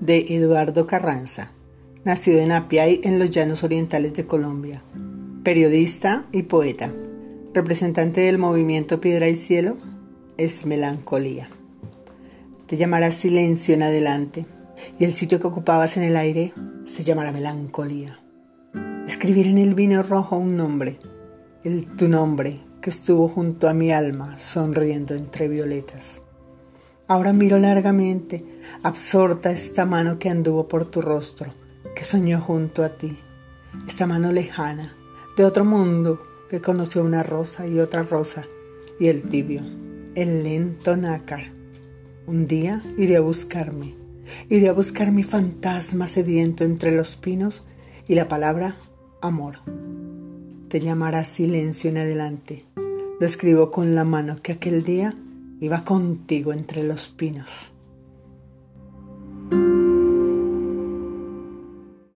de Eduardo Carranza, nacido en Apiay en los llanos orientales de Colombia, periodista y poeta, representante del movimiento Piedra y Cielo, es melancolía. Te llamará silencio en adelante y el sitio que ocupabas en el aire se llamará melancolía. Escribir en el vino rojo un nombre, el tu nombre que estuvo junto a mi alma sonriendo entre violetas. Ahora miro largamente, absorta esta mano que anduvo por tu rostro, que soñó junto a ti, esta mano lejana, de otro mundo, que conoció una rosa y otra rosa, y el tibio, el lento nácar. Un día iré a buscarme, iré a buscar mi fantasma sediento entre los pinos y la palabra amor. Te llamará silencio en adelante. Lo escribo con la mano que aquel día iba contigo entre los pinos.